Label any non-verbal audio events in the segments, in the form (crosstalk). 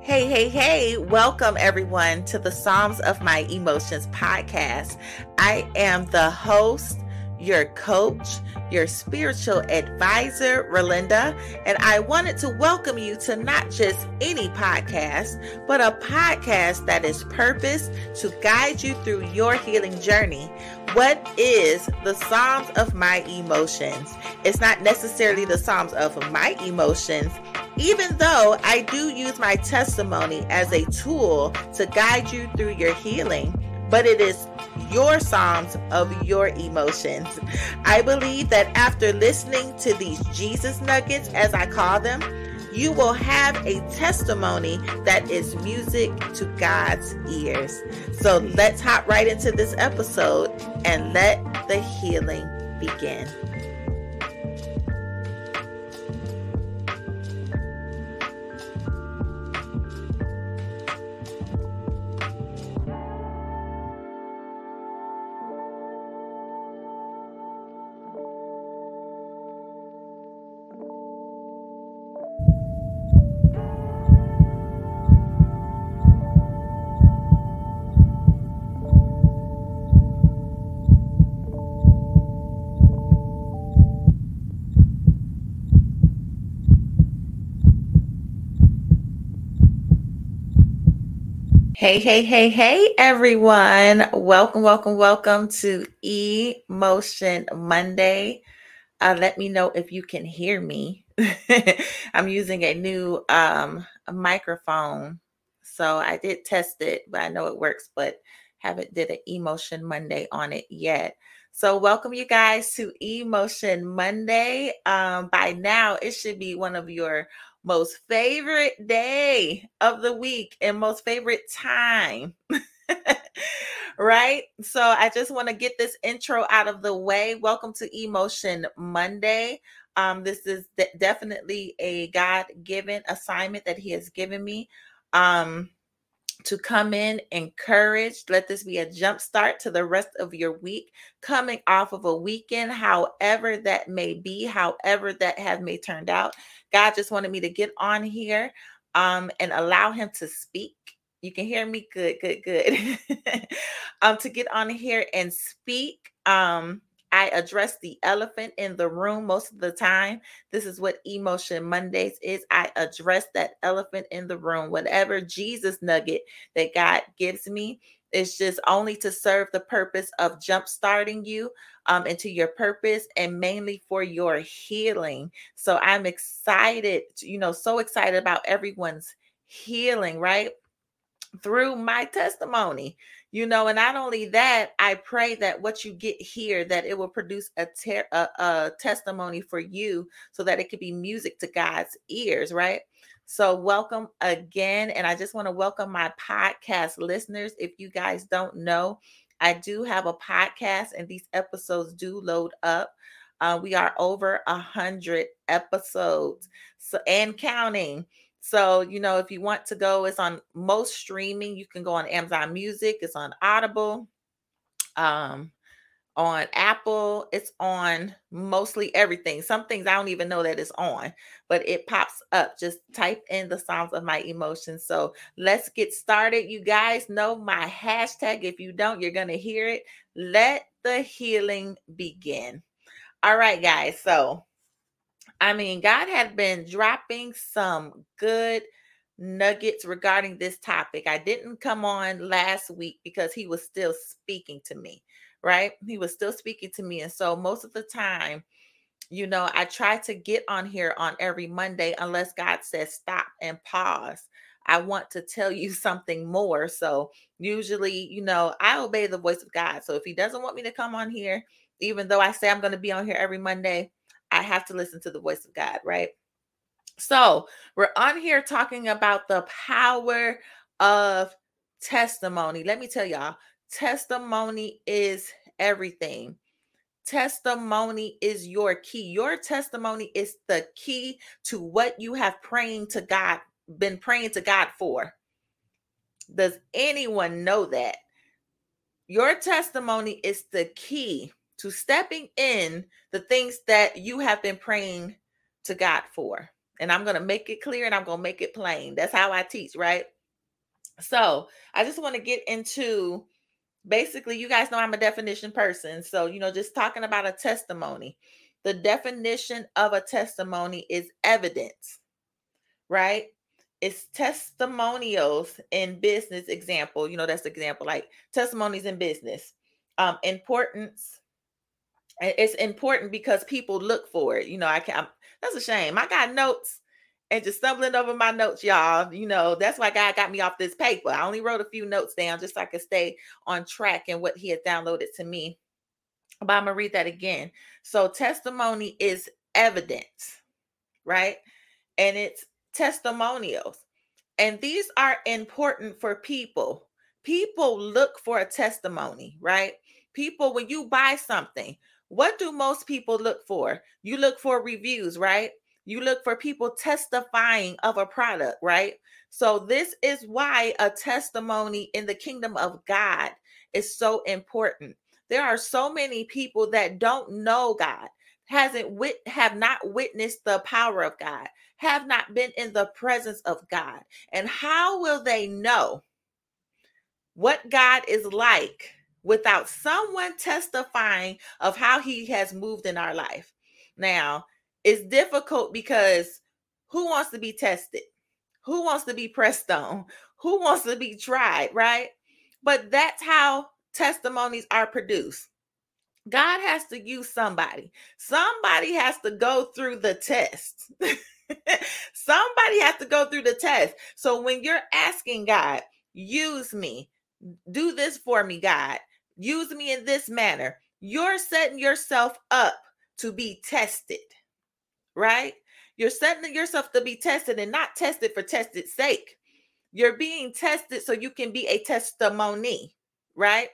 Hey, hey, hey, welcome everyone to the Psalms of My Emotions podcast. I am the host, your coach, your spiritual advisor, Ralinda, and I wanted to welcome you to not just any podcast, but a podcast that is purposed to guide you through your healing journey. What is the Psalms of My Emotions? It's not necessarily the Psalms of my emotions, even though I do use my testimony as a tool to guide you through your healing but it is your Psalms of your emotions. I believe that after listening to these Jesus nuggets, as I call them, you will have a testimony that is music to God's ears. So let's hop right into this episode and let the healing begin. Hey, hey, hey, hey, everyone. Welcome, welcome, welcome to Emotion Monday. Uh, let me know if you can hear me. (laughs) I'm using a new um, microphone. So I did test it, but I know it works, but haven't did an Emotion Monday on it yet. So welcome you guys to Emotion Monday. Um, by now, it should be one of your most favorite day of the week and most favorite time. (laughs) right? So I just want to get this intro out of the way. Welcome to Emotion Monday. Um, this is de- definitely a God given assignment that He has given me. Um, to come in encouraged. Let this be a jump start to the rest of your week, coming off of a weekend, however that may be, however that have may turned out. God just wanted me to get on here um, and allow Him to speak. You can hear me good, good, good. (laughs) um, to get on here and speak. Um, I address the elephant in the room most of the time. This is what Emotion Mondays is. I address that elephant in the room. Whatever Jesus nugget that God gives me is just only to serve the purpose of jump starting you um, into your purpose and mainly for your healing. So I'm excited, you know, so excited about everyone's healing, right? Through my testimony you know and not only that i pray that what you get here that it will produce a, ter- a, a testimony for you so that it could be music to god's ears right? So welcome again and i just want to welcome my podcast listeners. If you guys don't know i do have a podcast and these episodes do load up. Uh, we are over a hundred episodes so and counting so, you know, if you want to go, it's on most streaming. You can go on Amazon Music, it's on Audible, um, on Apple, it's on mostly everything. Some things I don't even know that it's on, but it pops up. Just type in the Psalms of my emotions. So let's get started. You guys know my hashtag. If you don't, you're going to hear it. Let the healing begin. All right, guys. So I mean, God had been dropping some good nuggets regarding this topic. I didn't come on last week because he was still speaking to me, right? He was still speaking to me. And so most of the time, you know, I try to get on here on every Monday unless God says stop and pause. I want to tell you (laughs) something more. So usually, you know, I obey the voice of God. So if he doesn't want me to come on here, even though I say I'm going to be on here every Monday, I have to listen to the voice of God, right? So, we're on here talking about the power of testimony. Let me tell y'all, testimony is everything. Testimony is your key. Your testimony is the key to what you have praying to God, been praying to God for. Does anyone know that? Your testimony is the key to stepping in the things that you have been praying to God for. and I'm going to make it clear and I'm going to make it plain. That's how I teach, right? So I just want to get into basically, you guys know I'm a definition person. So, you know, just talking about a testimony. The definition of a testimony is evidence, right? It's testimonials in business example. You know, that's example like testimonies in business. Um, importance. It's important because people look for it. You know, I can not that's a shame. I got notes and just stumbling over my notes, y'all. You know, that's why God got me off this paper. I only wrote a few notes down just so I could stay on track and what He had downloaded to me. But I'm gonna read that again. So, testimony is evidence, right? And it's testimonials. And these are important for people. People look for a testimony, right? People, when you buy something, what do most people look for? You look for reviews, right? You look for people testifying of a product, right? So, this is why a testimony in the kingdom of God is so important. There are so many people that don't know God, hasn't wit have not witnessed the power of God, have not been in the presence of God. And how will they know what God is like without someone testifying of how he has moved in our life. Now, it's difficult because who wants to be tested? Who wants to be pressed on? Who wants to be tried, right? But that's how testimonies are produced. God has to use somebody. Somebody has to go through the test. (laughs) somebody has to go through the test. So when you're asking God, use me, do this for me, God, use me in this manner. You're setting yourself up to be tested, right? You're setting yourself to be tested and not tested for tested sake. You're being tested so you can be a testimony, right?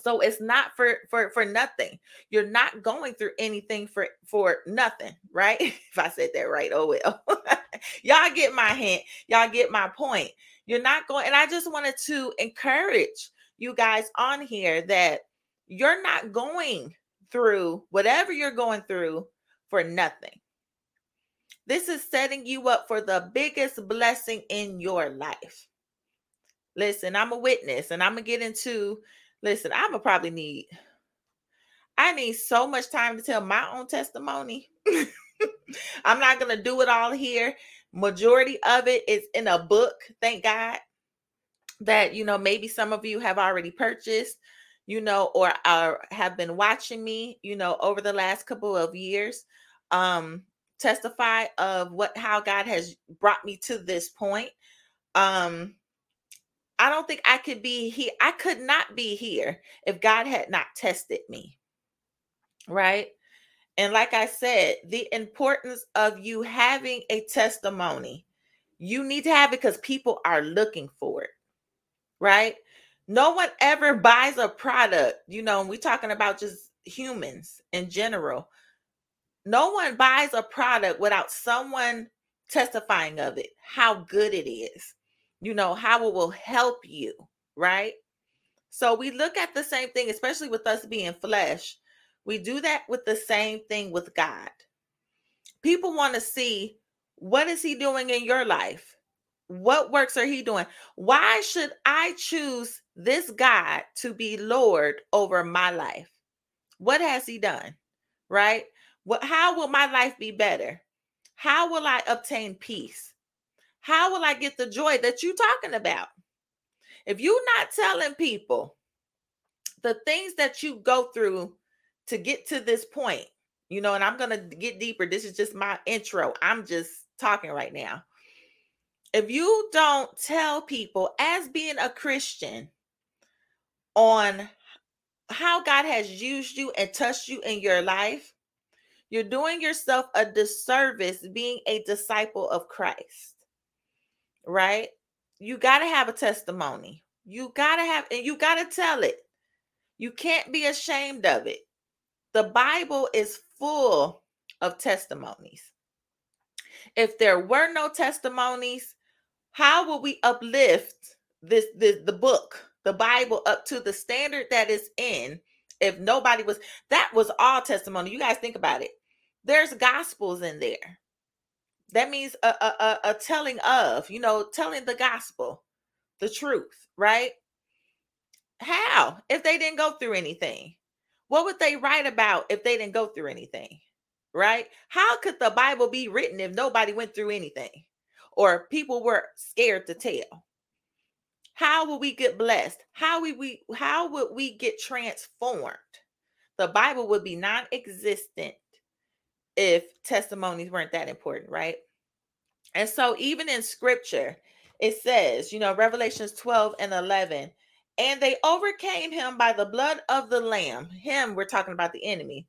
So it's not for for for nothing. You're not going through anything for for nothing, right? (laughs) if I said that right, oh well. (laughs) Y'all get my hint. Y'all get my point. You're not going and I just wanted to encourage you guys on here that you're not going through whatever you're going through for nothing. This is setting you up for the biggest blessing in your life. Listen, I'm a witness and I'm going to get into listen, I'm going to probably need I need so much time to tell my own testimony. (laughs) I'm not going to do it all here. Majority of it is in a book, thank God that you know maybe some of you have already purchased you know or are have been watching me you know over the last couple of years um testify of what how god has brought me to this point. Um i don't think i could be here i could not be here if god had not tested me. Right? And like i said the importance of you having a testimony you need to have it because people are looking for it right? No one ever buys a product, you know, we're talking about just humans in general. No one buys a product without someone testifying of it, how good it is, you know, how it will help you, right? So we look at the same thing, especially with us being flesh. We do that with the same thing with God. People want to see what is he doing in your life? What works are he doing? Why should I choose this God to be Lord over my life? What has he done? Right? What how will my life be better? How will I obtain peace? How will I get the joy that you're talking about? If you're not telling people the things that you go through to get to this point, you know, and I'm going to get deeper. This is just my intro. I'm just talking right now if you don't tell people as being a Christian on how God has used you and touched you in your life, you're doing yourself a disservice being a disciple of Christ. Right? You got to have a testimony. You got to have, and you got to tell it. You can't be ashamed of it. The Bible is full of testimonies. If there were no testimonies, how will we uplift this, this the book, the Bible up to the standard that is in if nobody was that was all testimony. You guys think about it. There's gospels in there. That means a, a, a, a telling of, you know, telling the gospel, the truth, right? How? If they didn't go through anything, what would they write about if they didn't go through anything? Right? How could the Bible be written if nobody went through anything or people were scared to tell? How will we get blessed? How would we how would we get transformed? The Bible would be non-existent if testimonies weren't that important, right? And so even in scripture, it says, you know, Revelations 12 and 11, and they overcame him by the blood of the lamb. Him, we're talking about the enemy,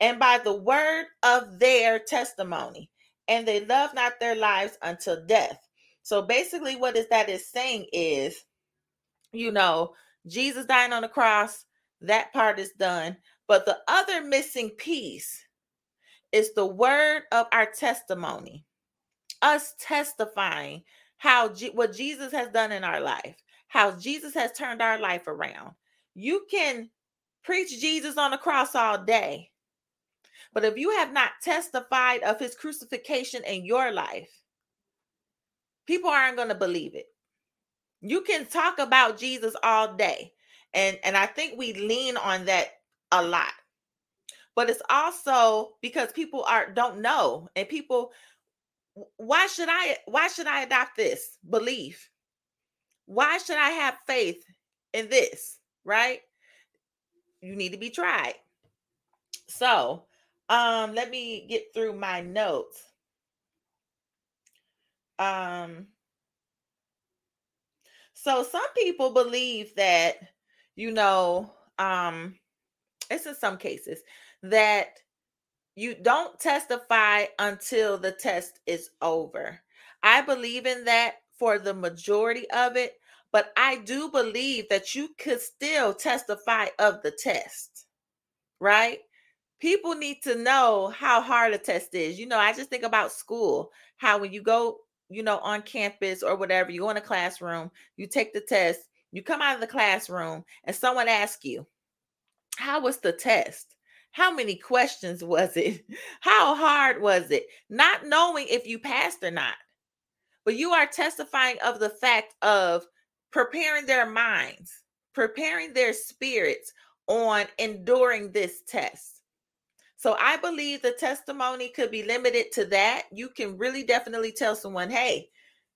and by the word of their testimony. And they love not their lives until death. So basically, what is that is saying is, you know, Jesus dying on the cross, that part is done. But the other missing piece is the word of our testimony, us testifying how G- what Jesus has done in our life, how Jesus has turned our life around. You can preach Jesus on the cross all day, but if you have not testified of his crucifixion in your life, people aren't going to believe it. You can talk about Jesus all day. And and I think we lean on that a lot. But it's also because people are don't know and people why should I why should I adopt this belief? Why should I have faith in this? Right? You need to be tried. So, um let me get through my notes. Um so some people believe that you know um it's in some cases that you don't testify until the test is over. I believe in that for the majority of it, but I do believe that you could still testify of the test, right? People need to know how hard a test is. You know, I just think about school, how when you go, you know, on campus or whatever, you go in a classroom, you take the test, you come out of the classroom, and someone asks you, How was the test? How many questions was it? (laughs) How hard was it? Not knowing if you passed or not. But you are testifying of the fact of preparing their minds, preparing their spirits on enduring this test. So I believe the testimony could be limited to that. You can really definitely tell someone, hey,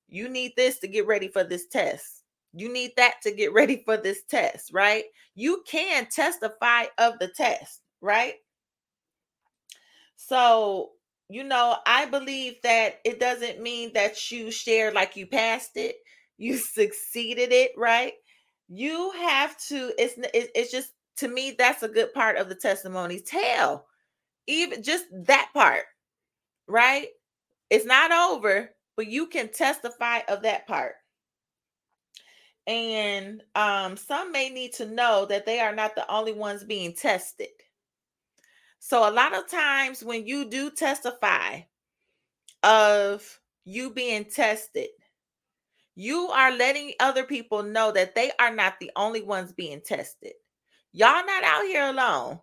you need this to get ready for this test. You need that to get (laughs) ready for this test, right? You can testify of the test right? So, you know, I believe that it doesn't mean that you shared like you passed it, (laughs) you succeeded it, right? You have to, it's it's just to me, that's a good part of the testimony. Tell even just that part, right? It's not over, but you can testify of that part. And um, some may need to know that they are not the only ones being tested. So a lot of times when you do testify of you being tested, you are letting other people know that they are not the only ones being tested. Y'all not out here alone.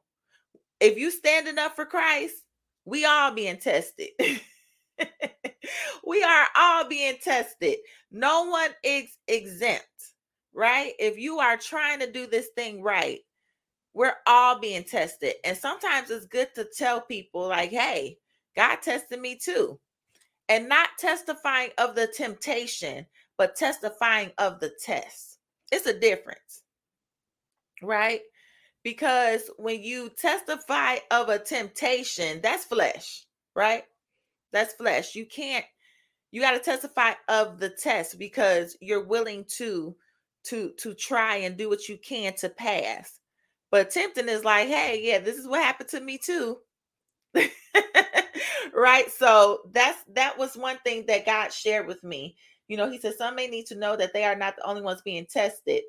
If you standing up for Christ, we all being tested. (laughs) we are all being tested. No one is exempt, right? If you are trying to do this thing right, we're all being tested. And sometimes it's good to tell people, like, hey, God tested me too. And not testifying of the temptation, but testifying of the test. It's a difference, right? Because when you testify of a temptation, that's flesh, right? That's flesh. You can't, you got to testify of the test because you're willing to to to try and do what you can to pass but tempting is like, hey, yeah, this is what happened to me too. (laughs) right. So that's that was one thing that God shared with me. You know, he said some may need to know that they are not the only ones being tested,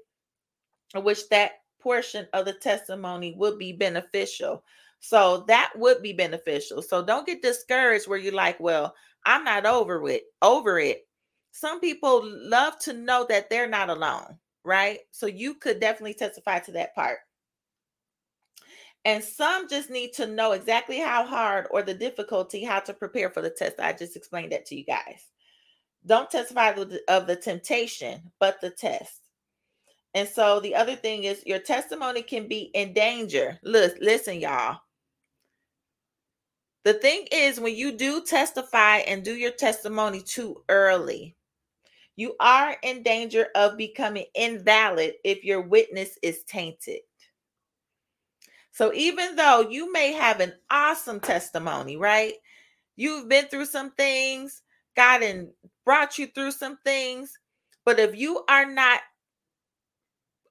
which that portion of the testimony would be beneficial. So that would be beneficial. So don't get discouraged where you're like, well, I'm not over it, over it. Some people love to know that they're not alone, right? So you could definitely testify to that part. And some just need to know exactly how hard or the difficulty, how to prepare for the test. I just explained that to you guys. Don't testify of the temptation, but the test. And so the other thing is your testimony can be in danger. Listen, listen, y'all. The thing is, when you do testify and do your testimony too early, you are in danger of becoming invalid if your witness is tainted. So even though you may have an awesome testimony, right? You've been through some things, God and brought you through some things, but if you are not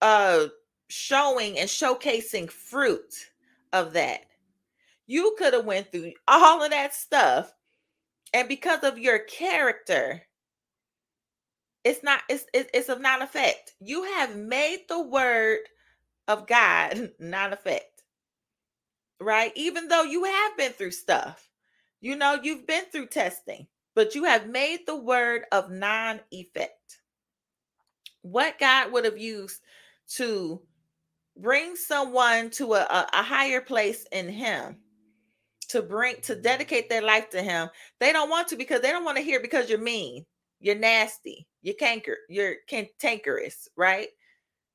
uh showing and showcasing fruit of that, you could have went through all of that stuff and because of your character it's not it's it's of non effect you have made the word of god (laughs) non effect right? Even though you have been through stuff, you know, you've been through testing, but you have made the word of non effect. What God would have used to bring someone to a, a, higher place in Him to bring to dedicate their life to him they don't want to because they don't want to hear because you're mean you're nasty you're canker you're cantankerous right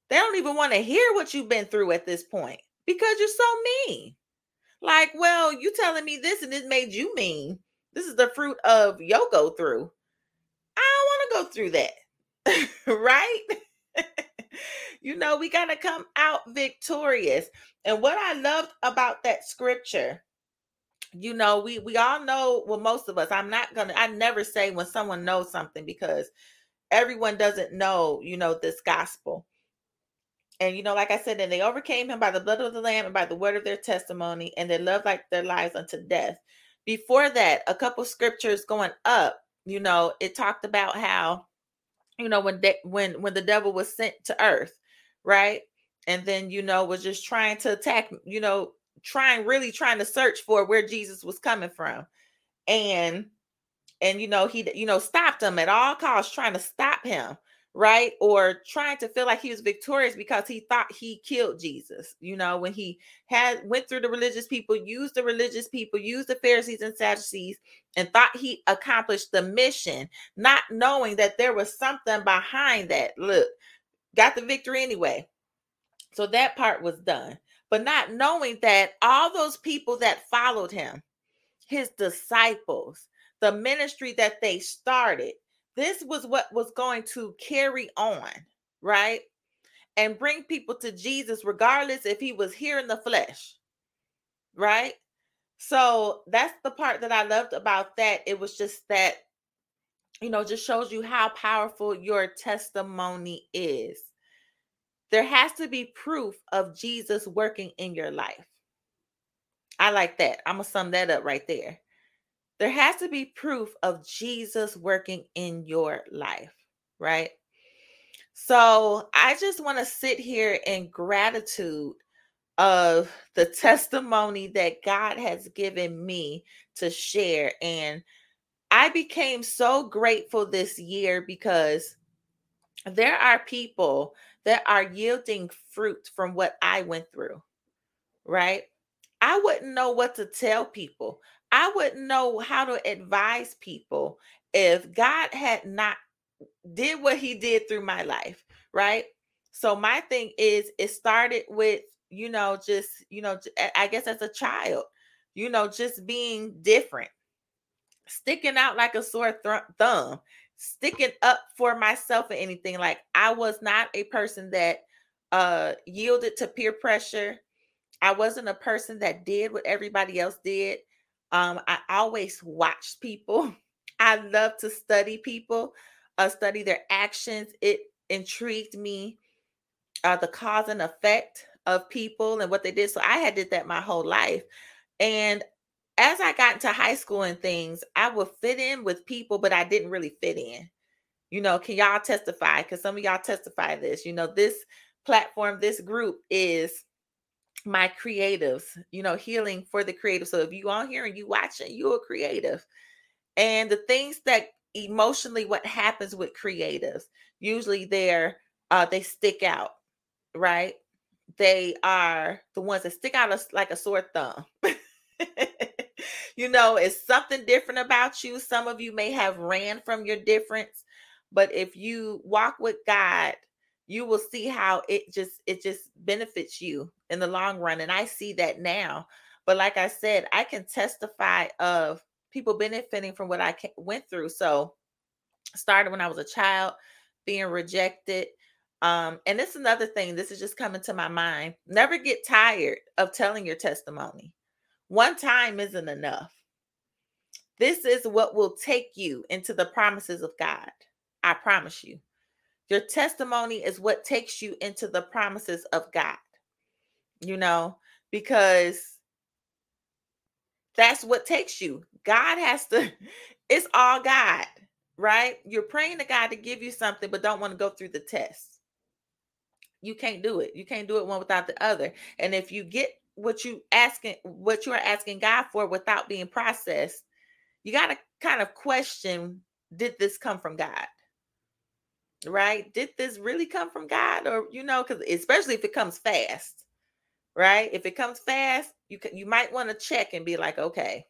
they don't even want to hear what you've been through at this point because you're so mean like, well, you telling me this and it made you mean. This is the fruit of your go through. I don't want to go through that. (laughs) right? (laughs) you know, we got to come out victorious. And what I loved about that scripture, you know, we we all know, well, most of us, I'm not gonna, I never say when someone knows something because everyone doesn't know, you know, this gospel. And you know, like I said, and they overcame him by the blood of the Lamb and by the word of their testimony, and they loved like their lives unto death. Before that, a couple scriptures going up, you know, it talked about how, you know, when de- when when the devil was sent to earth, right? And then you know was just trying to attack, you know, trying really trying to search for where Jesus was coming from. And and you know, he you know stopped him at all costs, trying to stop him right or trying to feel like he was victorious because he thought he killed jesus you know when he had went through the religious people used the religious people used the pharisees and sadducees and thought he accomplished the mission not knowing that there was something behind that look got the victory anyway so that part was done but not knowing that all those people that followed him his disciples the ministry that they started this was what was going to carry on, right? And bring people to Jesus, regardless if he was here in the flesh, right? So that's the part that I loved about that. It was just that, you know, just shows you how powerful your testimony is. There has to be proof of Jesus working in your life. I like that. I'm going to sum that up right there. There has to be proof of Jesus working in your life, right? So I just want to sit here in gratitude of the testimony that God has given me to share. And I became so grateful this year because there are people that are yielding fruit from what I went through, right? I wouldn't know what to tell people. I wouldn't know how to advise people if God had not did what he did through my life, right? So my thing is it started with, you know, just, you know, I guess as a child, you know, just being different. Sticking out like a sore th- thumb, sticking up for myself or anything like I was not a person that uh yielded to peer pressure. I wasn't a person that did what everybody else did. Um, I always watched people. (laughs) I love to study people, uh, study their actions. It intrigued me, uh, the cause and effect of people and what they did. So I had did that my whole life. And as I got into high school and things, I would fit in with people, but I didn't really fit in. You know, can y'all testify? Because some of y'all testify this. You know, this platform, this group is my creatives, you know, healing for the creative. So if you on here and you watching, you're a creative. And the things that emotionally what happens with creatives, usually they're uh they stick out, right? they are the ones that stick out like a sore thumb. (laughs) you know, it's something different about you. Some of you may have ran from your difference, but if you walk with God, you will see how it just it just benefits you in the long run and I see that now. But like I said, I can testify of people benefiting from what I went through. So started when I was a child being rejected um, and this is another thing, this is just coming to my mind. Never get tired of telling your testimony. One time isn't enough. This is what will take you into the promises of God. I promise you. Your testimony is what takes you into the promises of God. You know, because that's what takes you. God has to, (laughs) it's all God, right? You're praying to God to give you something, but don't want to go through the test you can't do it. You can't do it one without the other. And if you get what you asking what you are asking God for without being processed, you got to kind of question did this come from God? Right? Did this really come from God or you know cuz especially if it comes fast. Right? If it comes fast, you can, you might want to check and be like, "Okay,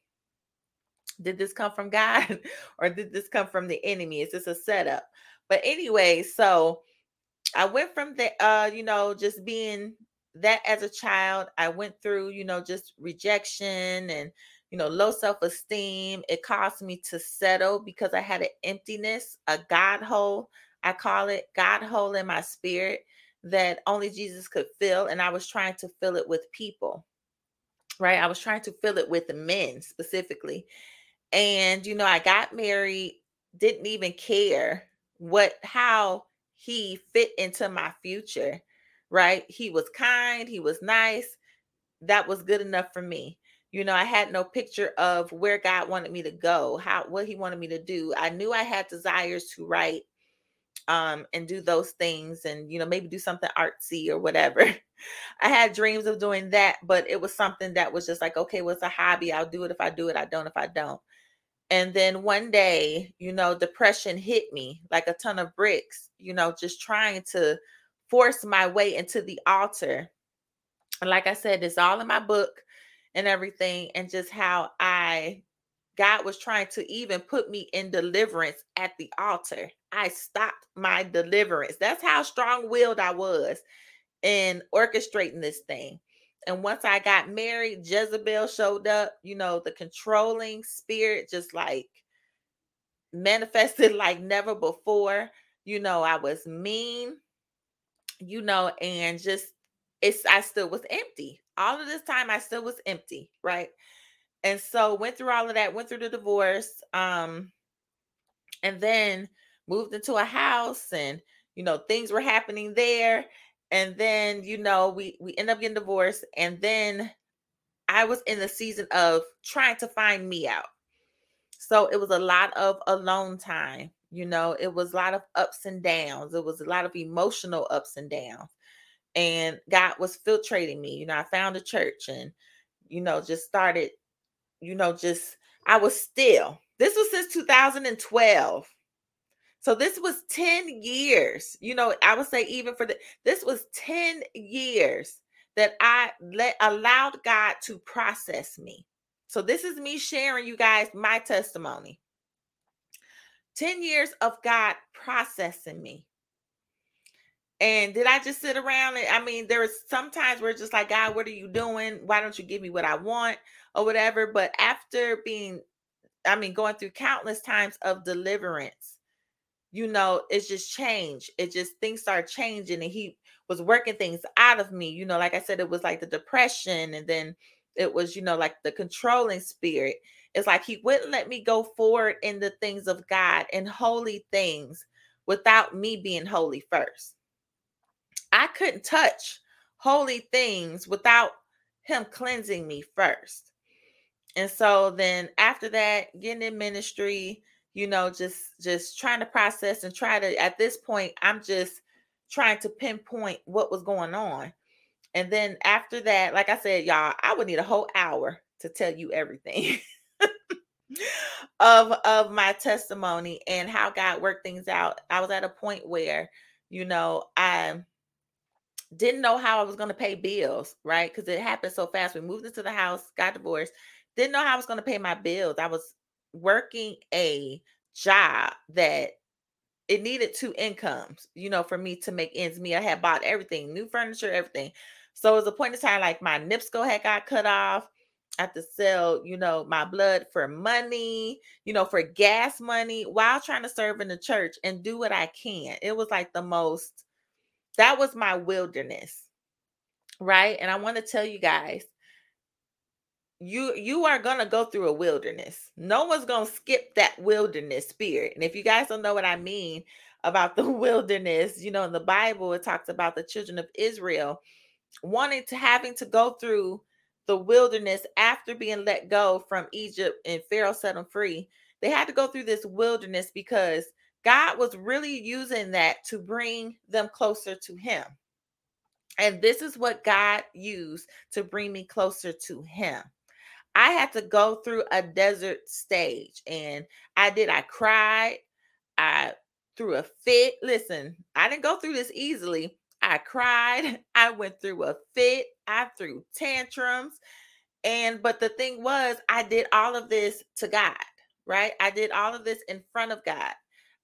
did this come from God (laughs) or did this come from the enemy? Is this a setup?" But anyway, so I went from the uh, you know, just being that as a child, I went through, you know, just rejection and you know, low self-esteem. It caused me to settle because I had an emptiness, a God hole. I call it God hole in my spirit that only Jesus could fill. And I was trying to fill it with people. Right. I was trying to fill it with men specifically. And, you know, I got married, didn't even care what how he fit into my future, right? He was kind, he was nice. That was good enough for me. You know, I had no picture of where God wanted me to go, how what he wanted me to do. I knew I had desires to write um and do those things and you know maybe do something artsy or whatever. (laughs) I had dreams of doing that, but it was something that was just like, okay, what's well, a hobby? I'll do it if I do it, I don't if I don't. And then one day, you know, depression hit me like a ton of bricks, you know, just trying to force my way into the altar. And like I said, it's all in my book and everything, and just how I, God was trying to even put me in deliverance at the altar. I stopped my deliverance. That's how strong willed I was in orchestrating this thing. And once I got married, Jezebel showed up, you know, the controlling spirit just like manifested (laughs) like never before. You know, I was mean, you know, and just it's I still was empty. All of this time I still was empty, right? And so went through all of that, went through the divorce, um, and then moved into a house and you know, things were happening there and then you know we we end up getting divorced and then i was in the season of trying to find me out so it was a lot of alone time you know it was a lot of ups and downs it was a lot of emotional ups and downs and god was filtrating me you know i found a church and you know just started you know just i was still this was since 2012 so this was 10 years. You know, I would say even for the this was 10 years that I let allowed God to process me. So this is me sharing you guys my testimony. 10 years of God processing me. And did I just sit around? And, I mean, there was sometimes where it's just like, God, what are you doing? Why don't you give me what I want or whatever? But after being, I mean, going through countless times of deliverance, you know, it's just changed. It just things start changing, and he was working things out of me. You know, like I said, it was like the depression, and then it was, you know, like the controlling spirit. It's like he wouldn't let me go forward in the things of God and holy things without me being holy first. I couldn't touch holy things without him cleansing me first. And so then after that, getting in ministry, you know just just trying to process and try to at this point i'm just trying to pinpoint what was going on and then after that like i said y'all i would need a whole hour to tell you everything (laughs) of of my testimony and how god worked things out i was at a point where you know i Didn't know how I was going to pay bills, right? Because it happened so fast. We moved into the house, got divorced, didn't know how I was going to pay my bills. I was working a job that it needed two incomes, you know, for me to make ends meet. I had bought everything, new furniture, everything. So it was a point in time like my NIPSCO had got cut off. I had to sell, you know, my blood for money, you know, for gas money while trying to serve in the church and do what I can. It was like the most, that was my wilderness. Right. And I want to tell you guys, you you are going to go through a wilderness. No one's going to skip that wilderness spirit. And if you guys don't know what I mean about the (laughs) wilderness, you know, in the Bible it talks about the children of Israel wanting to having to go through the wilderness after being let go from Egypt and Pharaoh set them free. They had to go through this wilderness because God was really using that to bring them closer to him. And this is what God used to bring me closer to him. I had to go through a desert stage and I did. I cried. I threw a fit. Listen, I didn't go through this easily. I cried. (laughs) I went through a fit. I threw tantrums. And but the thing was, I did all of this to God, right? I did all of this in front of God.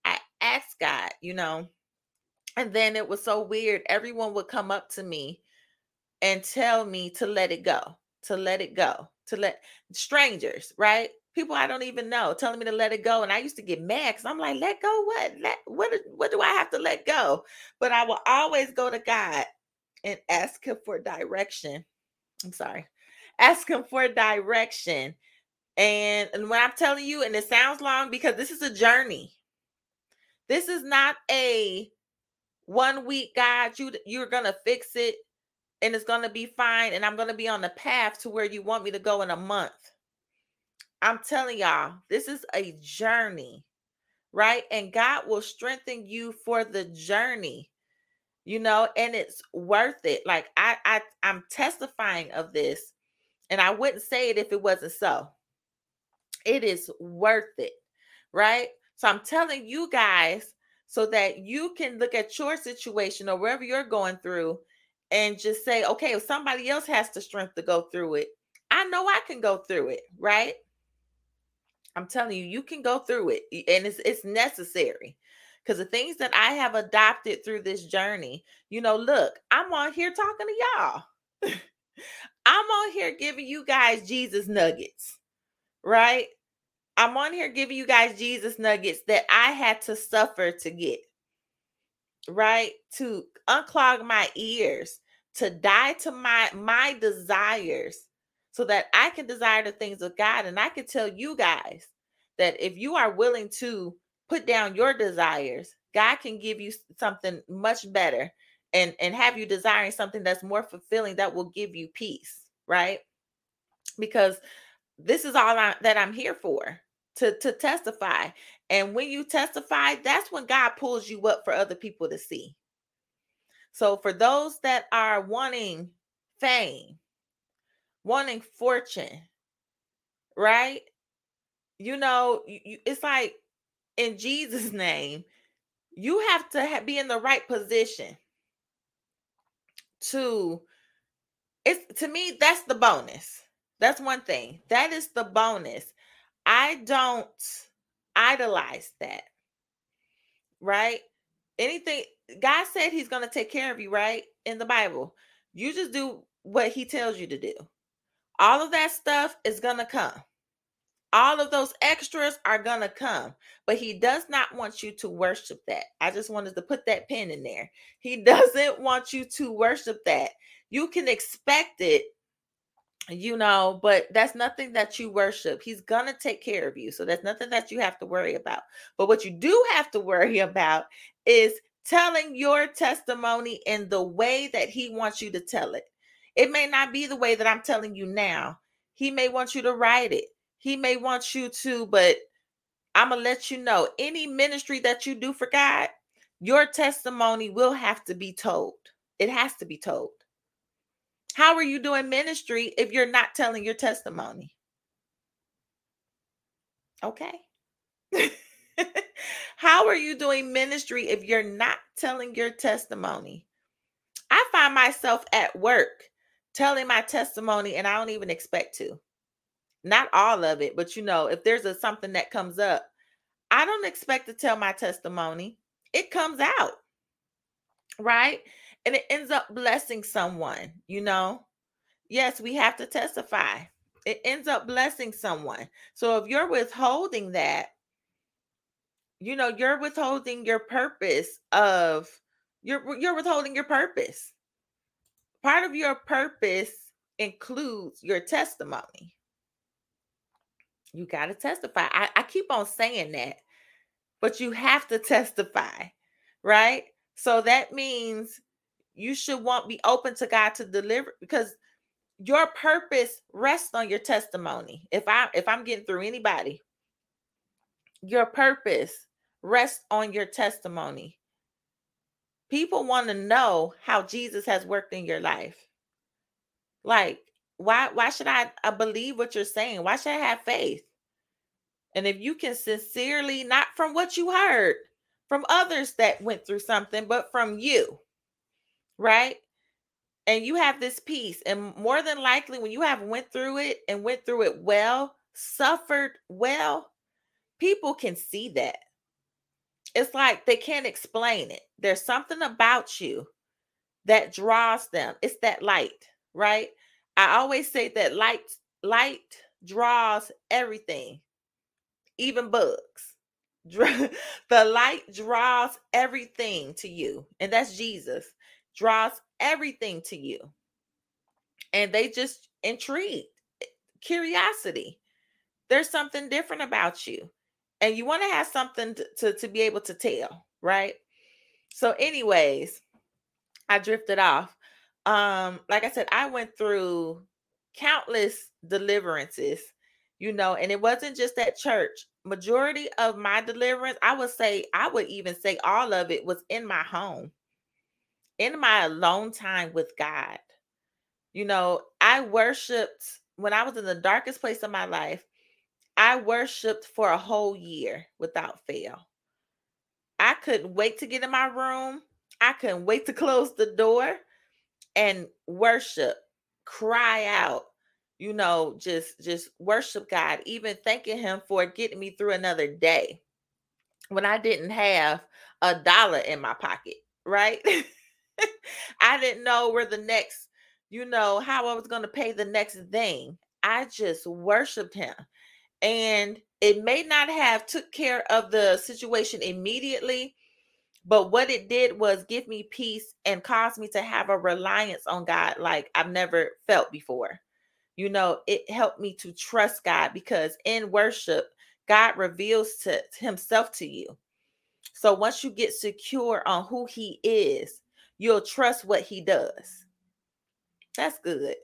I asked God, you know. And then it was so weird. Everyone would come up to me and tell me to let it go, to let it go to let strangers, right? People I don't even know telling me to let it go. And I used to get mad because I'm like, let go what? Let what what do I have to let go? But I will always go to God and ask him for direction. I'm sorry. Ask him for direction. And, and when I'm telling you, and it sounds long because this is a journey. This is not a one week, God, you you're gonna fix it and it's to be fine and I'm to be on the path to where you want me to go in a month. I'm telling y'all, this is a journey, right? And God will strengthen you for the journey. You know, and it's worth it. Like I I I'm testifying of this and I wouldn't say it if it wasn't so. It is worth it, right? So I'm telling you guys so that you can look at your situation or wherever you're going through and just say, okay, if somebody else has the strength to go through it, I know I can go through it, right? I'm telling you, you can go through it, and it's it's necessary. Because the things that I have adopted through this journey, you know, look, I'm on here talking to y'all. (laughs) I'm on here giving you guys Jesus nuggets, right? I'm on here giving you guys Jesus nuggets that I had to suffer to get right? To unclog my ears, to die to my my desires so that I can desire the things of God and I can tell you guys that if you are willing to put down your desires, God can give you something much better and and have you desiring something that's more fulfilling that will give you peace, right? Because this is all I, that I'm here for to to testify and when you testify, that's when God pulls you up for other people to see. So for those that are wanting fame, wanting fortune, right? You know, you, it's like in Jesus' name, you have to have, be in the right position to it's to me that's the bonus. That's one thing. That is the bonus. I don't idolize that. Right? Anything God said he's going to take care of you, right? In the Bible. You just do what he tells you to do. All of that stuff is going to come. All of those extras are going to come, but he does not want you to worship that. I just wanted to put that pin in there. He (laughs) doesn't want you to worship that. You can expect it you know, but that's nothing that you worship. He's going to take care of you. So that's nothing that you have to worry about. But what you do have to worry (laughs) about is telling your testimony in the way that he wants you to tell it. It may not be the way that I'm telling you now. He may want you to write it. He may want you to, but I'm going to let you know any ministry that you do for God, your testimony will have to be told. It has to be told. How are you doing ministry if you're not telling your testimony? Okay. (laughs) How are you doing ministry if you're not telling your testimony? I find myself at work telling my testimony and I don't even expect to. Not all of it, but you know, if there's a something that comes up, I don't expect to tell my testimony. It comes out. Right? And it ends up blessing someone, you know. Yes, we have to testify. It ends up blessing someone. So if you're withholding that, you know, you're withholding your purpose of you're you're withholding your purpose. Part of your purpose includes your testimony. You got to testify. I, I keep on saying that, but you have to (laughs) testify, right? So that means you should want be open to God to deliver because your purpose rests on your testimony. If I if I'm getting through anybody, your purpose rests on your testimony. People want to know how Jesus has worked in your life. Like, why why should I, I believe what you're saying? Why should I have faith? And if you can sincerely, not from what you heard from others that went through something, but from you, right? And you have this peace. And more than likely, when you have went through it and went through it well, suffered well, people can see that it's like they can't explain it. There's something about you that draws them. It's that light, right? I always say that light light draws everything, even bugs. (laughs) the light draws everything to you, and that's Jesus. Draws everything to you. And they just intrigued, eh, curiosity. There's something different about you and you want to have something to, to, to be able to tell, right? So, anyways, I drifted off. Um, like I said, I went through countless deliverances, you know, and it wasn't just at church. Majority of my deliverance, I would say, I would even say all of it was in my home, in my alone time with God. You know, I worshiped when I was in the darkest place of my life. I worshiped for a whole year without fail. I couldn't wait to get in my room. I couldn't wait to close the door and worship, cry out, you know, just just worship God, even thanking him for getting me through another day when I didn't have a dollar in my pocket, right? (laughs) I didn't know where the next, you know, how I was going to pay the next thing. I just worshiped him and it may not have took care of the situation immediately but what it did was give me peace and cause me to have a reliance on god like i've never felt before. You know it helped me to trust god because in worship god reveals to himself to you. So once you get secure on who he is you'll trust what he does. That's good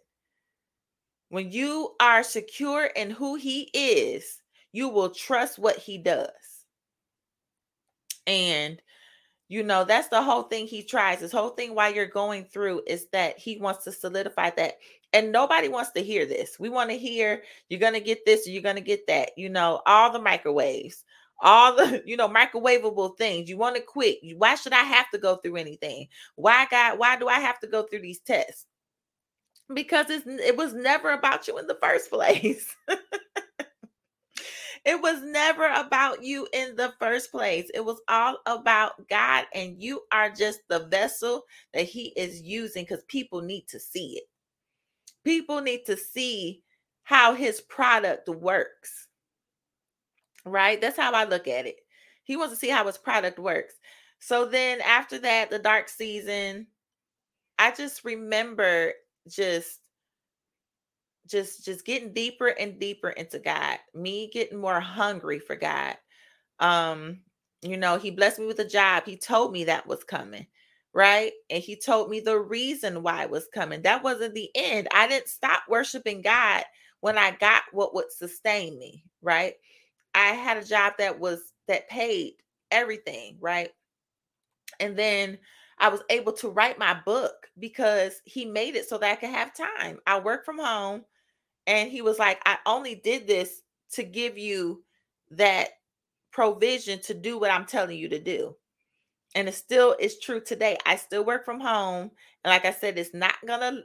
when you are secure in who he is, you will trust what he does. And you know, that's the whole thing he tries. This whole thing while you're going through is that he wants to solidify that. And nobody wants to hear this. We want to hear you're going to get this or you're going to get that. You know, all the microwaves, all the, (laughs) you know, microwavable things. You want to quit. Why should I have to go through anything? Why God, why do I have to go through these tests? Because it was never about you in the first place. (laughs) it was never about you in the first place. It was all about God, and you are just the vessel that He is using because people need to see it. People need to see how His product works. Right? That's how I look at it. He wants to see how His product works. So then, after that, the dark season, I just remember just just just getting deeper and deeper into God, me getting more hungry for God. Um, you know, he blessed me with a job. He told me that was coming, right? And he told me the reason why it was coming. That wasn't the end. I didn't stop worshiping God when I got what would sustain me, right? I had a job that was that paid everything, right? And then I was able to write my book because he made it so that I could have time. I work from home and he was like, I only did this to give you that provision to do what I'm telling you to do. and it still is true today. I still work from home. And like I said, it's not gonna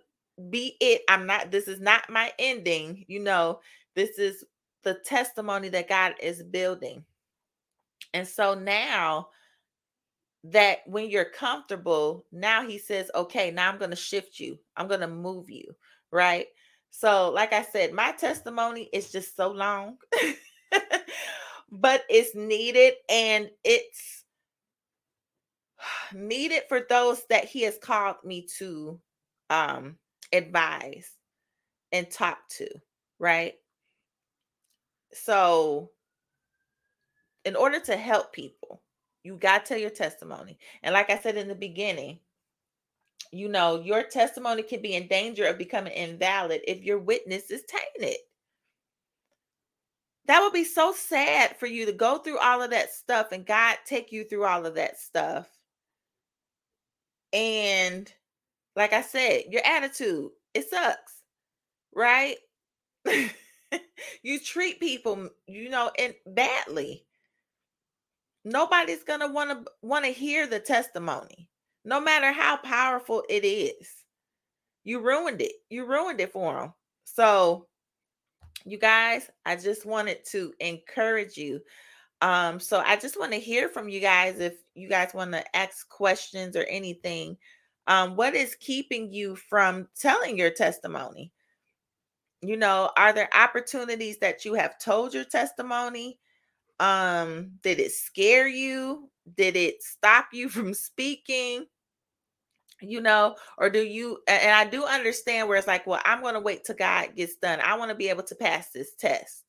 be it. I'm not, this is not my ending. You know, this is the testimony that God is building. And so now that when you're comfortable, now he says, okay, now I'm going to shift you, I'm going to move you, right? So, like I said, my testimony is just so long, (laughs) but it's needed and it's (sighs) needed for those that he has called me to um advise and talk to, right? So, in order to help people, you got to tell your testimony. And like I said in the beginning, you know, your testimony can be in danger of becoming invalid if your witness is tainted. That would be so sad for you to go through all of that stuff and God take you through all of that stuff. And like I said, your attitude, it sucks, right? (laughs) you treat people, you know, and badly. Nobody's gonna want to want to hear the testimony, no matter how powerful it is. You ruined it. You ruined it for them. So, you guys, I just wanted to encourage you. Um, so I just want to hear from you guys if you guys want to ask questions or anything. Um, what is keeping you from telling your testimony? you know are there opportunities that you have told your testimony um did it scare you? Did it stop you from speaking? You know or do you and i do understand where it's like well i'm going to wait till god gets done. I want to be able to pass this test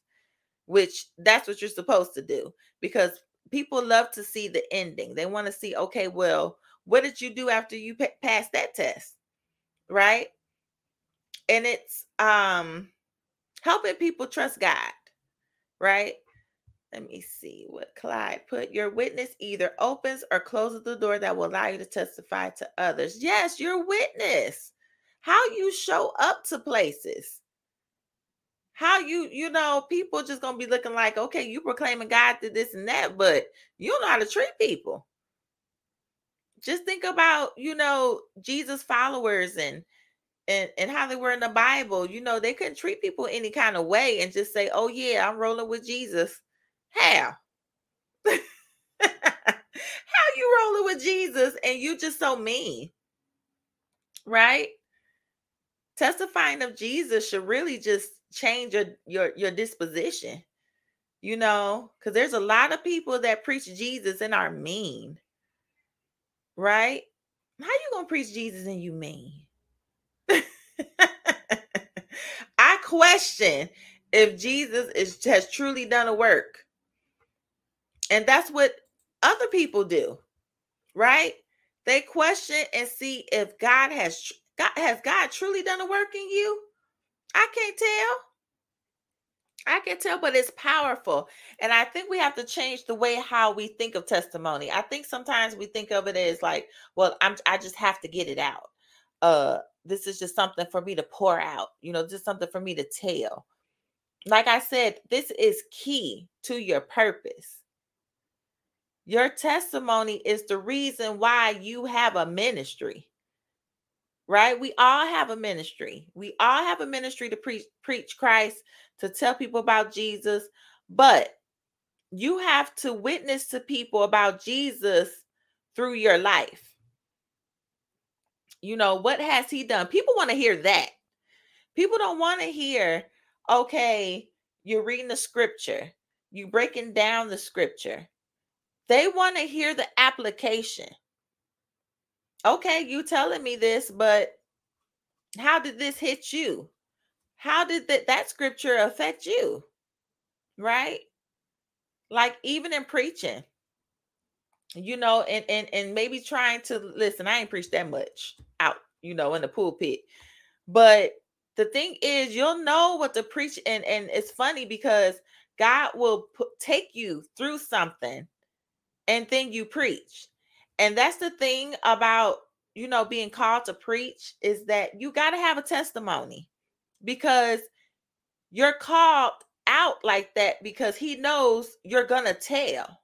which that's what you're supposed to do because people love to see the ending. They want to see okay well what did you do after you pa- passed that test? Right? And it's um helping people trust God, right? Let me see what Clyde put. Your witness either opens or closes the door that will allow you to testify to others. Yes, your witness. How you show up to places. How you, you know, people just gonna be looking like, okay, you proclaiming God did this and that, but you don't know how to treat people. Just think about, you know, Jesus followers and and, and how they were in the Bible, you know, they couldn't treat people any kind of way and just say, oh, yeah, I'm rolling with Jesus. How? (laughs) how you rolling with Jesus and you just so mean? Right? Testifying of Jesus should really just change your your your disposition. You know, because there's a lot of people that preach Jesus and are mean. Right? How you gonna preach Jesus and you mean? (laughs) I question if Jesus is has truly done a work. And that's what other people do. Right? They question and see if God has God has God truly done a work in you? I can't tell. I can tell, but it's powerful. And I think we have to change the way how we think of testimony. I think sometimes we think of it as like, well, I'm I just have to get it out. Uh this is just something for me to pour out, you know, just something for me to tell. Like I said, this is key to your purpose. Your testimony is the reason why you have a ministry. Right? We all have a ministry. We all have a ministry to preach preach Christ, to tell people about Jesus, but you have to witness to people about Jesus through your life. You know, what has he done? People want to hear that. People don't want to hear, okay, you're reading the scripture, you're breaking down the scripture. They want to hear the application. Okay, you telling me this, but how did this hit you? How did that, that scripture affect you? Right? Like even in preaching, you know, and and and maybe trying to listen. I ain't preached that much out, you know, in the pulpit, but the thing is, you'll know what to preach, and and it's funny because God will put, take you through something, and then you preach, and that's the thing about you know being called to preach is that you got to have a testimony because you're called out like that because He knows you're gonna tell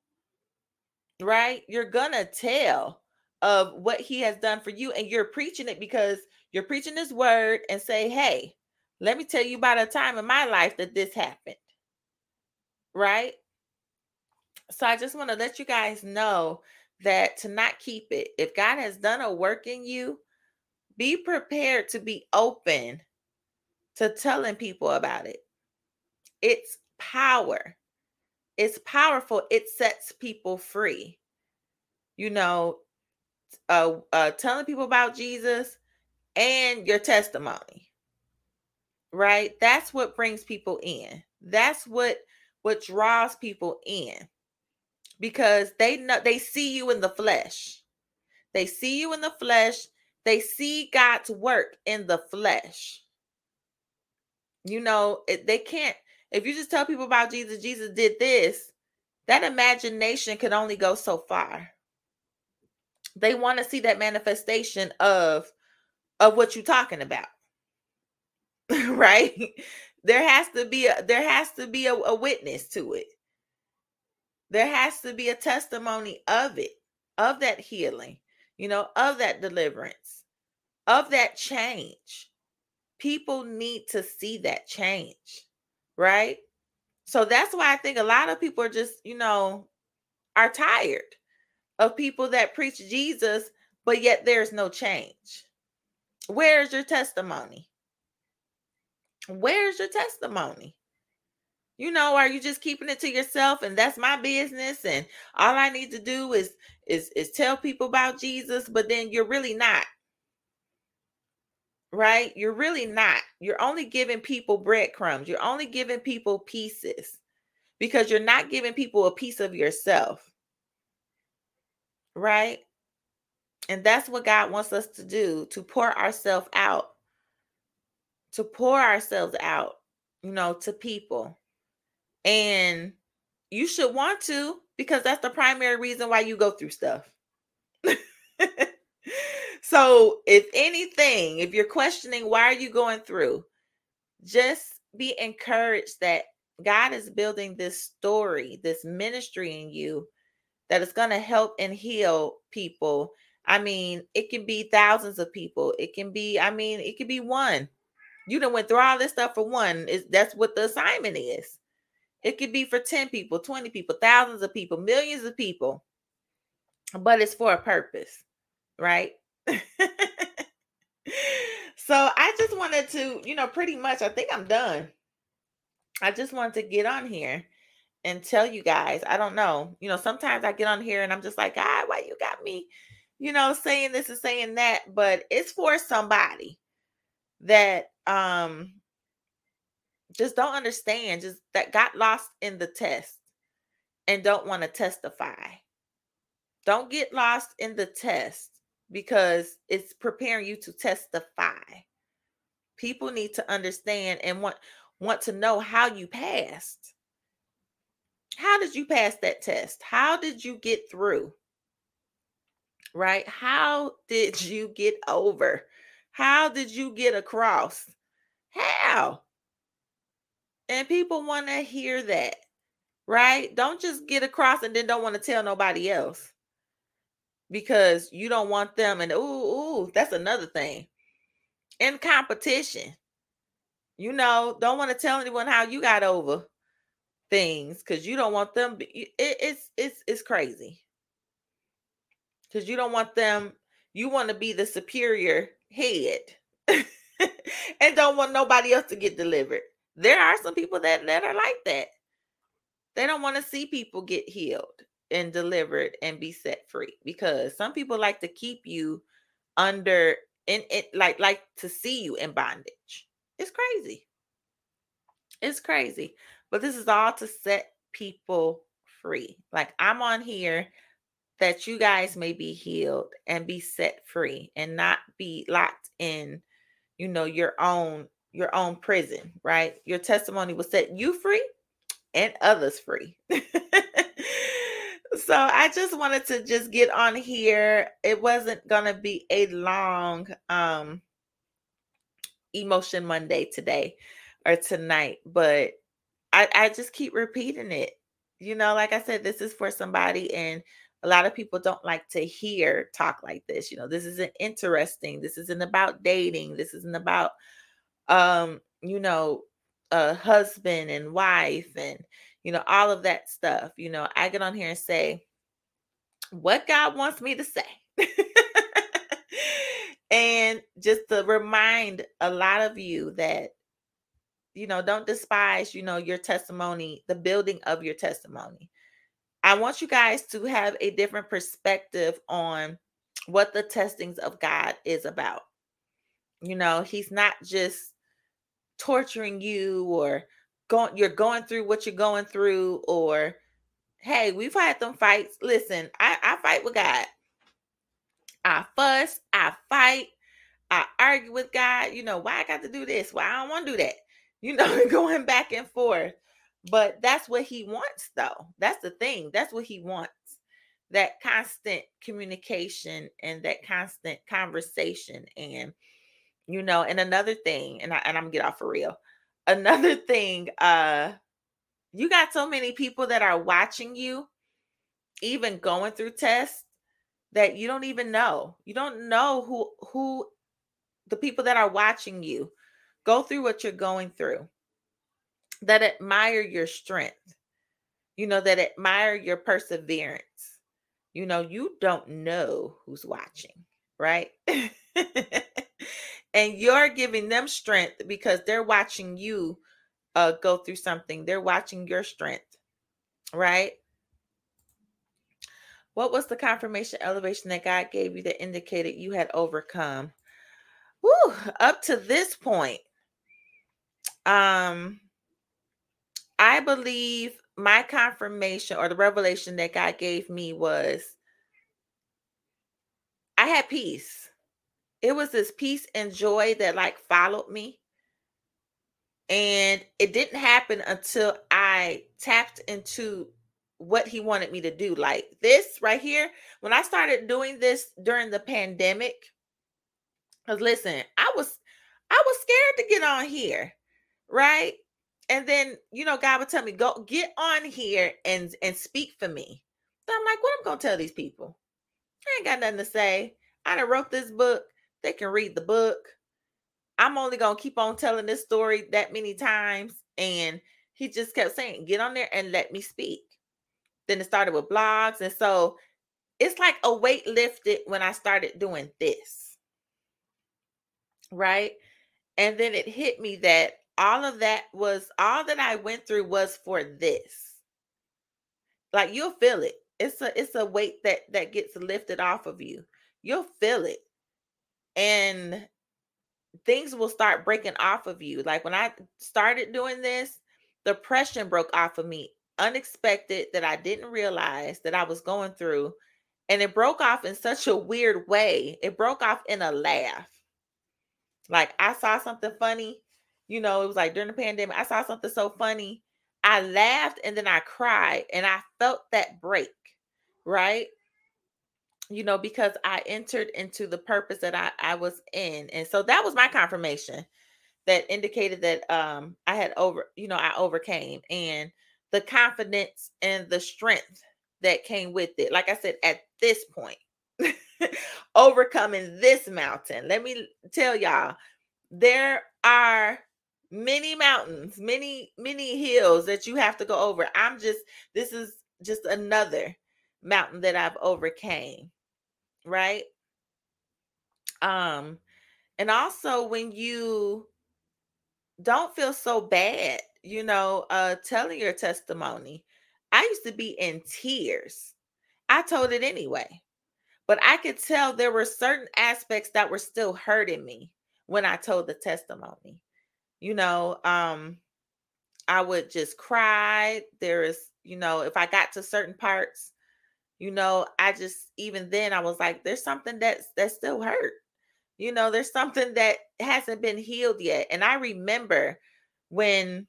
right? You're gonna tell of what he has done for you, and you're preaching it because you're preaching his word and say, Hey, let me tell you about a time in my life that this happened, right? So I just want to let you guys know that to not keep it, if God has done a work in you, be prepared to be open to telling people about it. It's power. It's powerful. It sets people free. You know, uh, uh telling people about Jesus and your testimony. Right? That's what brings people in. That's what what draws people in. Because they know they see you in the flesh. They see you in the flesh. They see God's work in the flesh. You know, they can't if you just tell people about Jesus, Jesus did this, that imagination can only go so far. They want to see that manifestation of of what you're talking about. (laughs) right? There has to be a there has to be a, a witness to it. There has to be a testimony of it, of that healing, you know, of that deliverance, of that change. People need to see that change right? So that's why I think a lot of people are just, you know, are tired of people that preach Jesus, but yet there's no change. Where's your testimony? Where's your testimony? You know, are you just keeping it to yourself and that's my business and all I need to do is is is tell people about Jesus, but then you're really not right? You're really not. You're only giving people breadcrumbs. You're only giving people pieces because you're not giving people a piece of yourself. Right? And that's what God wants us to do to pour ourselves out, to pour ourselves out, you know, to people. And you should want to because that's the primary reason why you go through stuff. (laughs) So, if anything, if you're questioning why are you going through, just be encouraged that God is building this story, this ministry in you that is going to help and heal people. I mean, it can be thousands of people. It can be, I mean, it could be one. You done went through all this stuff for one. Is that's what the assignment is. It could be for 10 people, 20 people, thousands of people, millions of people. But it's for a purpose, right? (laughs) so I just wanted to, you know, pretty much, I think I'm done. I just wanted to get on here and tell you guys. I don't know. You know, sometimes I get on here and I'm just like, ah, why you got me, you know, saying this and saying that. But it's for somebody that um just don't understand, just that got lost in the test and don't want to testify. Don't get lost in the test because it's preparing you to testify. People need to understand and want want to know how you passed. How did you pass that test? How did you get through? Right? How did you get over? How did you get across? How? And people want to hear that, right? Don't just get across and then don't want to tell nobody else because you don't want them and ooh, ooh, that's another thing. In competition, you know, don't want to tell anyone how you got over things because you don't want them. It, it's it's it's crazy because you don't want them. You want to be the superior head (laughs) and don't want nobody else to get delivered. There are some people that that are like that. They don't want to see people get healed and delivered and be set free because some people like to keep you under in it like like to see you in bondage. It's crazy. It's crazy. But this is all to set people free. Like i'm on here that you guys may be healed and be set free and not be locked in you know your own your own prison right your testimony will set you free and others free (laughs) so I just wanted to just get on here. It wasn't gonna be a long um E-Motion Monday today or tonight, but I, I just keep repeating it. You know, like I said, this is for somebody, and a lot of people don't like to hear talk like this. You know, this isn't interesting. This isn't about dating. This isn't about, um, you know, a husband and wife and, you know, all of that stuff. You know, I get on here and say what God wants me to say. (laughs) and just to remind a lot of you that you know don't despise you know your testimony the building of your testimony I want you guys to have a different perspective on what the testings of God is about. You know, He's not just torturing you or going you're going through what you're going through or hey we've had them fights listen i i fight with god i fuss i fight i argue with god you know why i got to do this why i don't want to do that (laughs) you know going back and forth but that's what he wants, though. That's the thing. That's what he wants. That constant communication and that constant conversation. And, you know, and another thing, and, I, and I'm gonna get off for real. Another (laughs) thing, uh, you got so many people that are watching you, even going through tests that you don't even know. You don't know who who the people that are watching you go through what you're going through that admire your strength, you know, that admire your perseverance. You know, you don't know who's watching, right? (laughs) and you're giving them strength because they're watching you uh, go through something. They're watching your strength, right? What was the confirmation elevation that God gave you that indicated you had overcome? Woo, up to this point, um, I believe my confirmation or the revelation that God gave me was I had peace. It was this peace and joy that like followed me. And it didn't happen until I tapped into what he wanted me to do. Like this right here, when I started doing this during the pandemic, because listen, I was I was scared to get on here, right? and then you know god would tell me go get on here and and speak for me so i'm like what am i'm gonna tell these people i ain't got nothing to say i done wrote this book they can read the book i'm only gonna keep on telling this story that many times and he just kept saying get on there and let me speak then it started with blogs and so it's like a weight lifted when i started doing this right and then it hit me that all of that was all that I went through was for this. Like you'll feel it. It's a it's a weight that that gets lifted off of you. You'll feel it. And things will start breaking off of you. Like when I started doing this, depression broke off of me unexpected that I didn't realize that I was going through. And it broke off in such a weird way. It broke off in a laugh. Like I saw something funny you know, it was like during the pandemic, I saw something so funny. I laughed and then I cried and I felt that break, right? You know, because I entered into the purpose that I, I was in. And so that was my confirmation that indicated that um I had over, you know, I overcame and the confidence and the strength that came with it. Like I said, at this point, (laughs) overcoming this mountain. Let me tell y'all, there are many mountains, many, many hills that you have to go over. I'm just, this is just another mountain that I've overcame, right? Um, and also when you don't feel so bad, you know, uh telling your testimony. I used to be in tears. I told it anyway. But I could tell there were certain aspects that were still hurting me when I told the testimony you know, um, I would just cry. There is, you know, if I got to certain parts, you know, I just even then I was like, there's something that's that still hurt. You know, there's something that hasn't been healed yet. And I remember when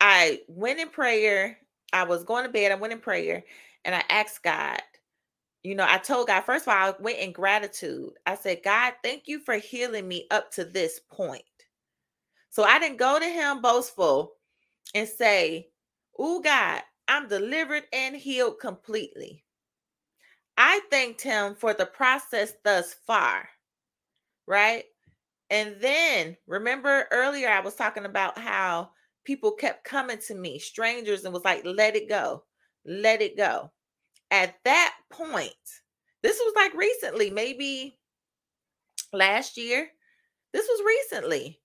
I went in prayer, I was going to bed, I went in prayer, and I asked God, you know, I told God, first of all, I went in gratitude. I said, God, thank you for healing me up to this point. So I didn't go to him boastful and say, Oh God, I'm delivered and healed completely. I thanked him for the process thus far, right? And then remember earlier, I was talking about how people kept coming to me, strangers, and was like, let it go, let it go. At that point, this was like recently, maybe last year. This was recently.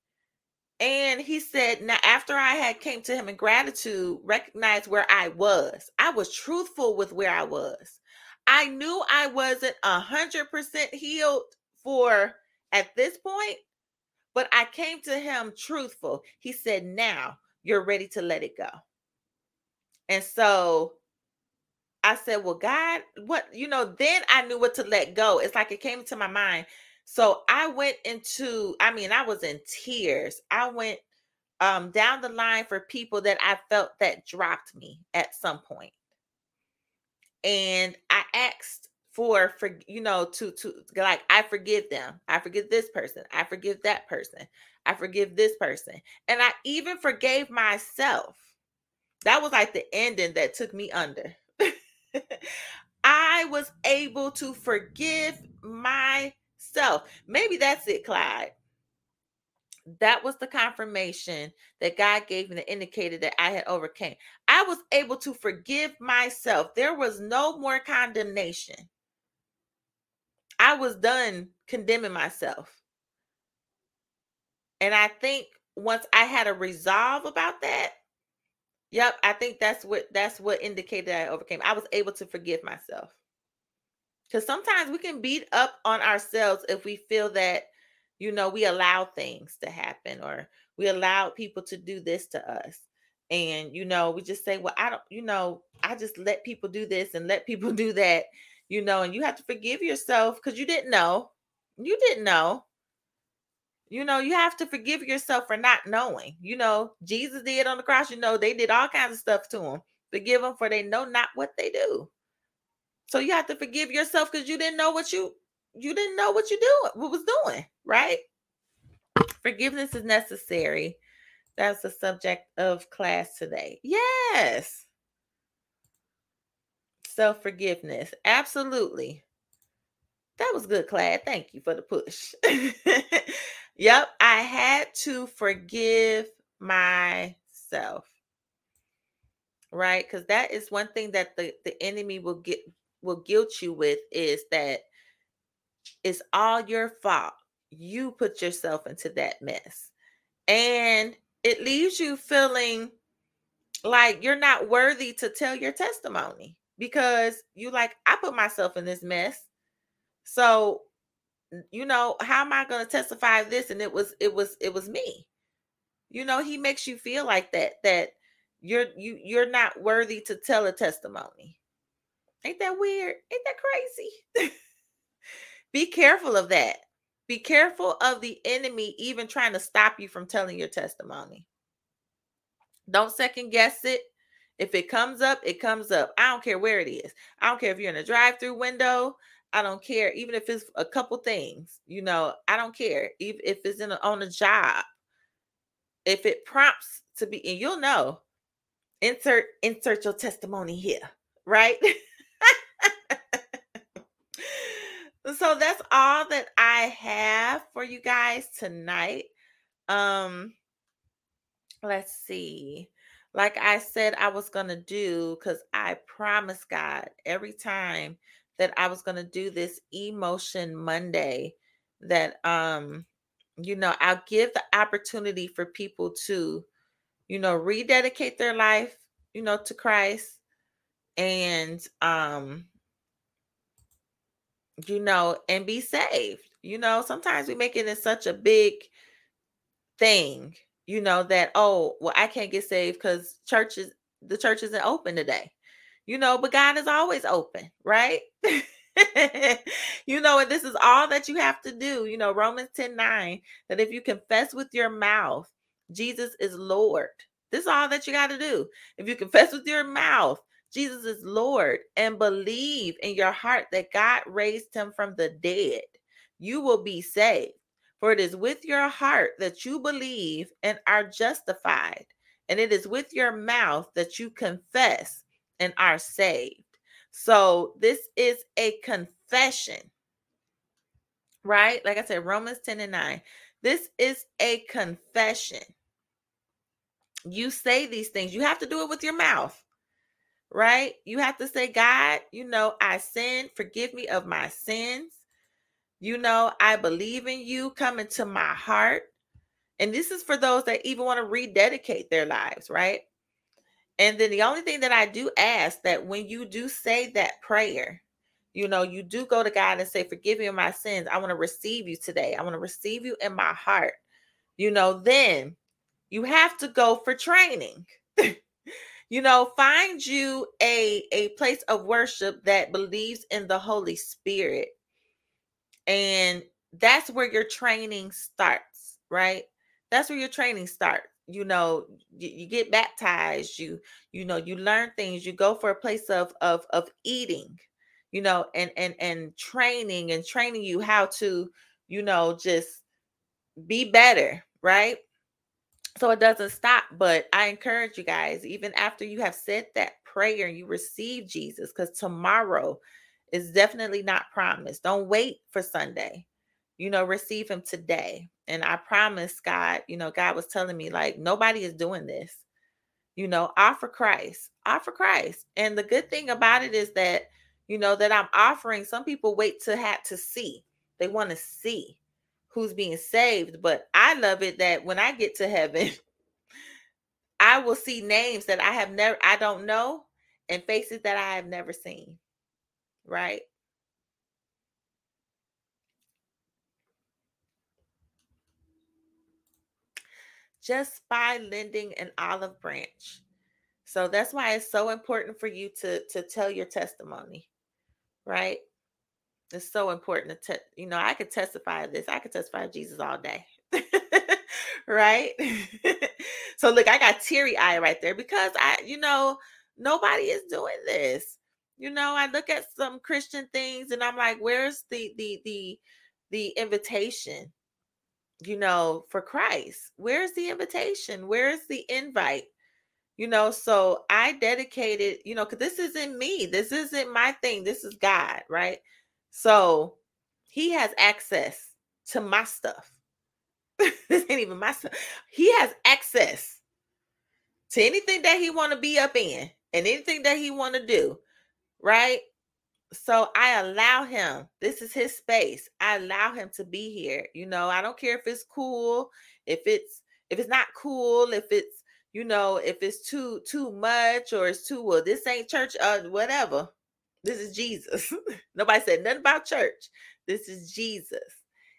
And he said, now after I had came to him in gratitude, recognized where I was. I was truthful with where I was. I knew I wasn't a hundred percent healed for at this point, but I came to him truthful. He said, now you're ready to let it go. And so I said, Well, God, what, you know, then I knew what to let go. It's like it came to my mind. So I went into, I mean, I was in tears. I went um down the line for people that I felt that dropped me at some point. And I asked for for you know to to like I forgive them. I forgive this person. I forgive that person. I forgive this person. And I even forgave myself. That was like the ending that took me under. (laughs) I was able to forgive myself. Maybe that's it, Clyde. That was the confirmation that God gave me that indicated that I had overcame. I was able to forgive myself. There was no more condemnation. I was done condemning myself. And I think once I had a resolve about that, Yep, I think that's what that's what indicated I overcame. I was able to forgive myself. Cuz sometimes we can beat up on ourselves if we feel that you know we allow things to happen or we allow people to do this to us. And you know, we just say, "Well, I don't, you know, I just let people do this and let people (laughs) do that." You know, and you have to forgive yourself cuz you didn't know. You didn't know. You know, you have to forgive yourself for not knowing. You know, Jesus did on the cross, you know, they did all kinds of stuff to him. Forgive them for they know not what they do. So you have to forgive yourself because you didn't know what you you didn't know what you doing, what was doing, right? Forgiveness is necessary. That's the subject of class today. Yes. Self forgiveness. Absolutely. That was good, Clyde. Thank you for the push. (laughs) Yep, I had to forgive myself. Right? Because that is one thing that the, the enemy will get will guilt you with is that it's all your fault. You put yourself into that mess. And it leaves you feeling like you're not worthy to tell your testimony because you like I put myself in this mess. So you know how am i going to testify this and it was it was it was me you know he makes you feel like that that you're you you're not worthy to tell a testimony ain't that weird? Ain't that crazy? (laughs) Be careful of that. Be careful of the enemy even trying to stop you from telling your testimony. Don't second guess it. If it comes up it comes up. I don't care where it is. I don't care if you're in a drive-through window. I don't care, even if it's a couple things, you know, I don't care. Even if it's in a, on a job, if it prompts to be, and you'll know, insert insert your testimony here, right? (laughs) so that's all that I have for you guys tonight. Um, let's see. Like I said, I was gonna do because I promised God every time that I was going to do this E-Motion Monday that um you know, I'll give the opportunity for people to you know, rededicate their life, you know, to Christ and um you know, and be saved. You know, sometimes we make it in such a big thing, you know, that oh, well, I can't get saved because churches the church isn't open today you know, but God is always open, right? (laughs) you know, and this is all that you have to do. You know, Romans 10 9, that if you confess with your mouth, Jesus is Lord. This is all that you got to do. If you confess with your mouth, Jesus is Lord, and believe in your heart that God raised him from the dead, you will be saved. For it is with your heart that you believe and are justified, and it is with your mouth that you confess and are saved. So this is a confession, right? Like I said, Romans 10 and 9. This is a confession. You say these things, you have to do it with your mouth, right? You have to say, God, you know, I sin, forgive me of my sins. You know, I believe in you, come into my heart. And this is for those that even want to rededicate their lives, right? And then the only thing that I do ask that when you do say that prayer, you know, you do go to God and say, Forgive me of my sins. I want to receive you today. I want to receive you in my heart. You know, then you have to go for training. (laughs) you know, find you a, a place of worship that believes in the Holy Spirit. And that's where your training starts, right? That's where your training starts you know you, you, get baptized you you know you learn things you go for a place of of of eating you know and and and training and training you how to you know just be better right so it doesn't stop but i encourage you guys even after you have said that prayer and you receive jesus because tomorrow is definitely not promised don't wait for sunday you know receive him today and I promise God, you know, God was telling me, like, nobody is doing this. You know, offer Christ, offer Christ. And the good thing about it is that, you know, that I'm offering, some people wait to have to see. They want to see who's being saved. But I love it that when I get to heaven, (laughs) I will see names that I have never, I don't know, and faces that I have never seen. Right. just by lending an olive branch. So that's why it's so important for you to to tell your testimony, right? It's so important to, te- you know, I could testify this. I could testify Jesus all day, (laughs) right? (laughs) so look, I got teary eye right there because I, you know, nobody is doing this. You know, I look at some Christian things and I'm like, where's the the the the invitation? you know, for Christ? Where's the invitation? Where's the invite? You know, so I dedicated, you know, because this isn't me. This isn't my thing. This is God, right? So he has access to my stuff. (laughs) this ain't even my stuff. He has access to anything that he want to be up in and anything that he want to do, right? so I allow him. This is his space. I allow him to be here. You know, I don't care if it's cool, if it's if it's not cool, if it's you know, if it's too too much or it's too well, this ain't church, uh, whatever. This is Jesus. (laughs) Nobody said nothing about church. This is Jesus.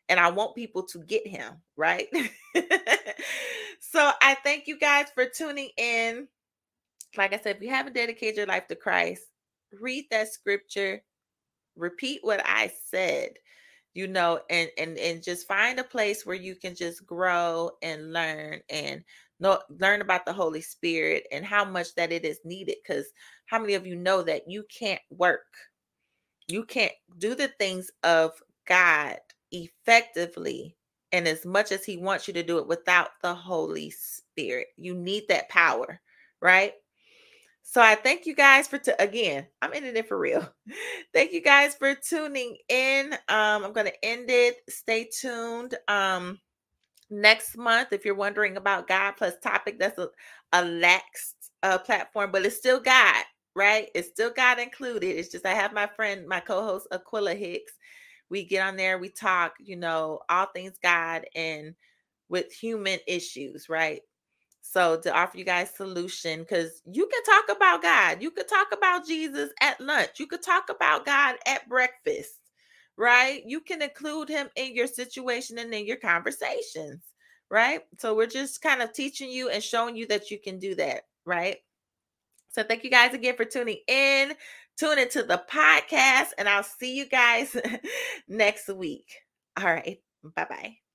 And I want people to get him, right? (laughs) so I thank you guys for tuning in. Like I said, if you haven't dedicated your life to Christ, read that scripture, repeat what I said, you know, and and and just find a place where you can just grow and learn and know learn about the Holy Spirit and how much that it is needed. Because how many of you know that you can't work, you can't do the things of God effectively and as much as He wants you to do it without the Holy Spirit. You need that power, right? So I thank you guys for t- again. I'm ending it for real. (laughs) thank you guys for tuning in. Um, I'm to end it. Stay tuned. Um, next month, if you're wondering about God plus topic, that's a, a lax uh, platform, but it's still God, right? It's still got included. It's just I have my friend, my co-host Aquila Hicks. We get on there, we talk, you know, all things God and with human issues, right? So to offer you guys solution, because you can talk about God, you could talk about Jesus at lunch, you could talk about God at breakfast, right? You can include him in your situation and in your conversations, right? So we're just kind of teaching you and showing you that you can do that, right? So thank you guys again for tuning in. Tune into the podcast, and I'll see you guys (laughs) next week. All right. Bye bye.